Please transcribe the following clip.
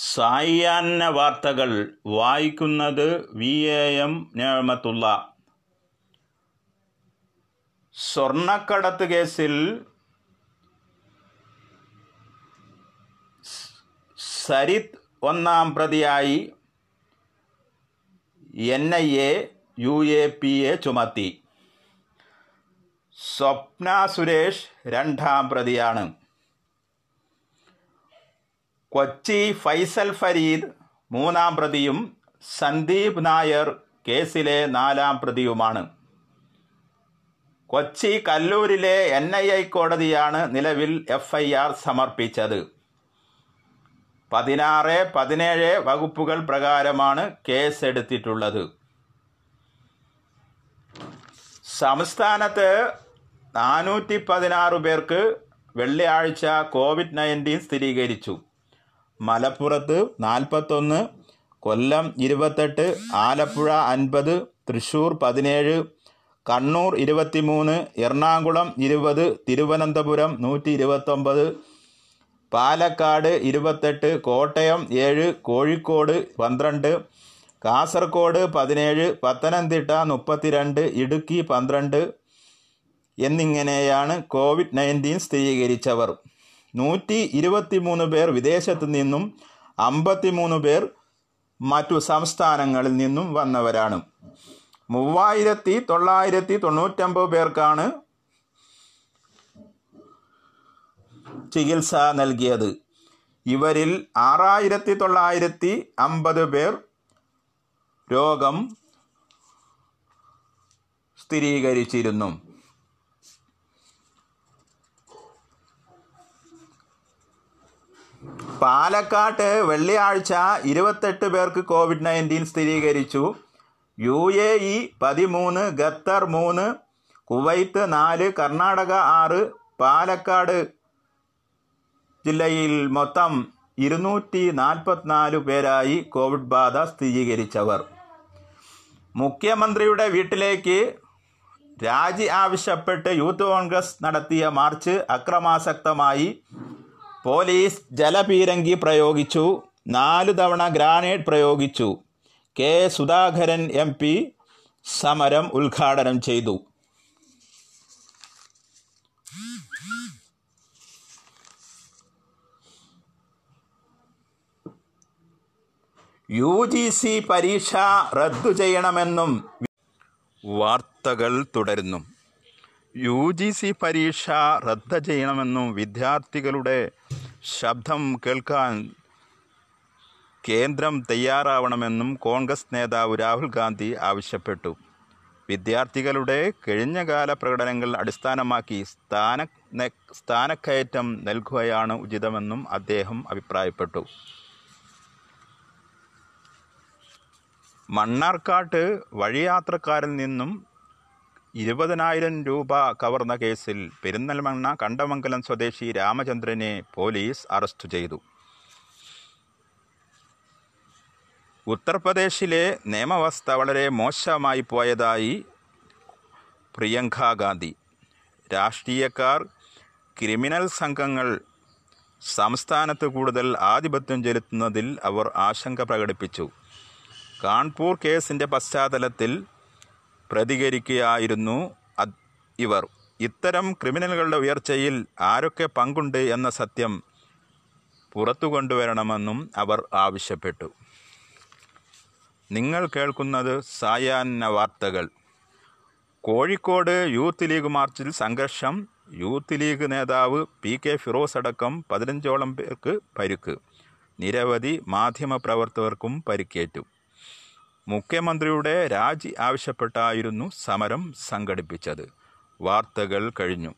സായാഹ്ന വാർത്തകൾ വായിക്കുന്നത് വി എ എം ഞാമത്തുള്ള. സ്വർണക്കടത്ത് കേസിൽ സരിത് ഒന്നാം പ്രതിയായി N I A U A P A ചുമത്തി. സ്വപ്ന സുരേഷ് രണ്ടാം പ്രതിയാണ്. കൊച്ചി ഫൈസൽ ഫരീദ് മൂന്നാം പ്രതിയും സന്ദീപ് നായർ കേസിലെ നാലാം പ്രതിയുമാണ്. കൊച്ചി കല്ലൂരിലെ എൻ ഐ ഐ കോടതിയാണ് നിലവിൽ എഫ് ഐ ആർ സമർപ്പിച്ചത്. പതിനാറ് പതിനേഴ് വകുപ്പുകൾ പ്രകാരമാണ് കേസ് എടുത്തിട്ടുള്ളത് സംസ്ഥാനത്ത് നാനൂറ്റി പതിനാറ് പേർക്ക് വെള്ളിയാഴ്ച കോവിഡ് നയന്റീൻ സ്ഥിരീകരിച്ചു. മലപ്പുറത്ത് നാൽപ്പത്തൊന്ന് കൊല്ലം ഇരുപത്തെട്ട് ആലപ്പുഴ അൻപത് തൃശ്ശൂർ പതിനേഴ് കണ്ണൂർ ഇരുപത്തിമൂന്ന് എറണാകുളം ഇരുപത് തിരുവനന്തപുരം നൂറ്റി ഇരുപത്തൊമ്പത് പാലക്കാട് ഇരുപത്തെട്ട് കോട്ടയം ഏഴ് കോഴിക്കോട് പന്ത്രണ്ട് കാസർഗോഡ് പതിനേഴ് പത്തനംതിട്ട മുപ്പത്തിരണ്ട് ഇടുക്കി പന്ത്രണ്ട് എന്നിങ്ങനെയാണ് കോവിഡ് നയന്റീൻ സ്ഥിരീകരിച്ചവർ. നൂറ്റി ഇരുപത്തിമൂന്ന് പേർ വിദേശത്തു നിന്നും അമ്പത്തിമൂന്ന് പേർ മറ്റു സംസ്ഥാനങ്ങളിൽ നിന്നും വന്നവരാണ്. മൂവായിരത്തി തൊള്ളായിരത്തി തൊണ്ണൂറ്റമ്പത് പേർക്കാണ് ചികിത്സ നൽകിയത്. ഇവരിൽ ആറായിരത്തി തൊള്ളായിരത്തി അമ്പത് പേർ രോഗം സ്ഥിരീകരിച്ചിരുന്നു. പാലക്കാട്ട് വെള്ളിയാഴ്ച ഇരുപത്തെട്ട് പേർക്ക് കോവിഡ് നയന്റീൻ സ്ഥിരീകരിച്ചു. യു എ ഇ പതിമൂന്ന് ഖത്തർ മൂന്ന് കുവൈത്ത് നാല് കർണാടക ആറ് പാലക്കാട് ജില്ലയിൽ മൊത്തം ഇരുന്നൂറ്റി നാൽപ്പത്തിനാല് പേരായി കോവിഡ് ബാധ സ്ഥിരീകരിച്ചവർ. മുഖ്യമന്ത്രിയുടെ വീട്ടിലേക്ക് രാജി ആവശ്യപ്പെട്ട് യൂത്ത് കോൺഗ്രസ് നടത്തിയ മാർച്ച് അക്രമാസക്തമായി. പോലീസ് ജലപീരങ്കി പ്രയോഗിച്ചു നാലു തവണ ഗ്രാനേഡ് പ്രയോഗിച്ചു. കെ. സുധാകരൻ എം. പി. സമരം ഉദ്ഘാടനം ചെയ്തു. യു ജി സി പരീക്ഷ റദ്ദു ചെയ്യണമെന്നും വാർത്തകൾ തുടരുന്നു. യു ജി സി പരീക്ഷ റദ്ദ് ചെയ്യണമെന്നും വിദ്യാർത്ഥികളുടെ ശബ്ദം കേൾക്കാൻ കേന്ദ്രം തയ്യാറാവണമെന്നും കോൺഗ്രസ് നേതാവ് രാഹുൽ ഗാന്ധി ആവശ്യപ്പെട്ടു. വിദ്യാർത്ഥികളുടെ കഴിഞ്ഞകാല പ്രകടനങ്ങൾ അടിസ്ഥാനമാക്കി സ്ഥാന സ്ഥാനക്കയറ്റം നൽകുകയാണ് ഉചിതമെന്നും അദ്ദേഹം അഭിപ്രായപ്പെട്ടു. മണ്ണാർക്കാട്ട് വഴിയാത്രക്കാരിൽ നിന്നും ഇരുപതിനായിരം രൂപ കവർന്ന കേസിൽ പെരിന്തൽമണ്ണ കണ്ടമംഗലം സ്വദേശി രാമചന്ദ്രനെ പോലീസ് അറസ്റ്റ് ചെയ്തു. ഉത്തർപ്രദേശിലെ നിയമവസ്ഥ വളരെ മോശമായി പോയതായി പ്രിയങ്ക ഗാന്ധി. രാഷ്ട്രീയക്കാർ ക്രിമിനൽ സംഘങ്ങൾ സംസ്ഥാനത്ത് കൂടുതൽ ആധിപത്യം ചെലുത്തുന്നതിൽ അവർ ആശങ്ക പ്രകടിപ്പിച്ചു. കാൺപൂർ കേസിന്റെ പശ്ചാത്തലത്തിൽ പ്രതികരിക്കുകയായിരുന്നു ഇവർ. ഇത്തരം ക്രിമിനലുകളുടെ ഉയർച്ചയിൽ ആരൊക്കെ പങ്കുണ്ട് എന്ന സത്യം പുറത്തു കൊണ്ടുവരണമെന്നും അവർ ആവശ്യപ്പെട്ടു. നിങ്ങൾ കേൾക്കുന്നത് സായാഹ്ന വാർത്തകൾ. കോഴിക്കോട് യൂത്ത് ലീഗ് മാർച്ചിൽ സംഘർഷം യൂത്ത് ലീഗ് നേതാവ് പി കെ ഫിറോസ് അടക്കം പതിനഞ്ചോളം പേർക്ക് പരിക്ക്. നിരവധി മാധ്യമപ്രവർത്തകർക്കും പരിക്കേറ്റു. മുഖ്യമന്ത്രിയുടെ രാജി ആവശ്യപ്പെട്ടായിരുന്നു സമരം സംഘടിപ്പിച്ചത്. വാർത്തകൾ കഴിഞ്ഞു.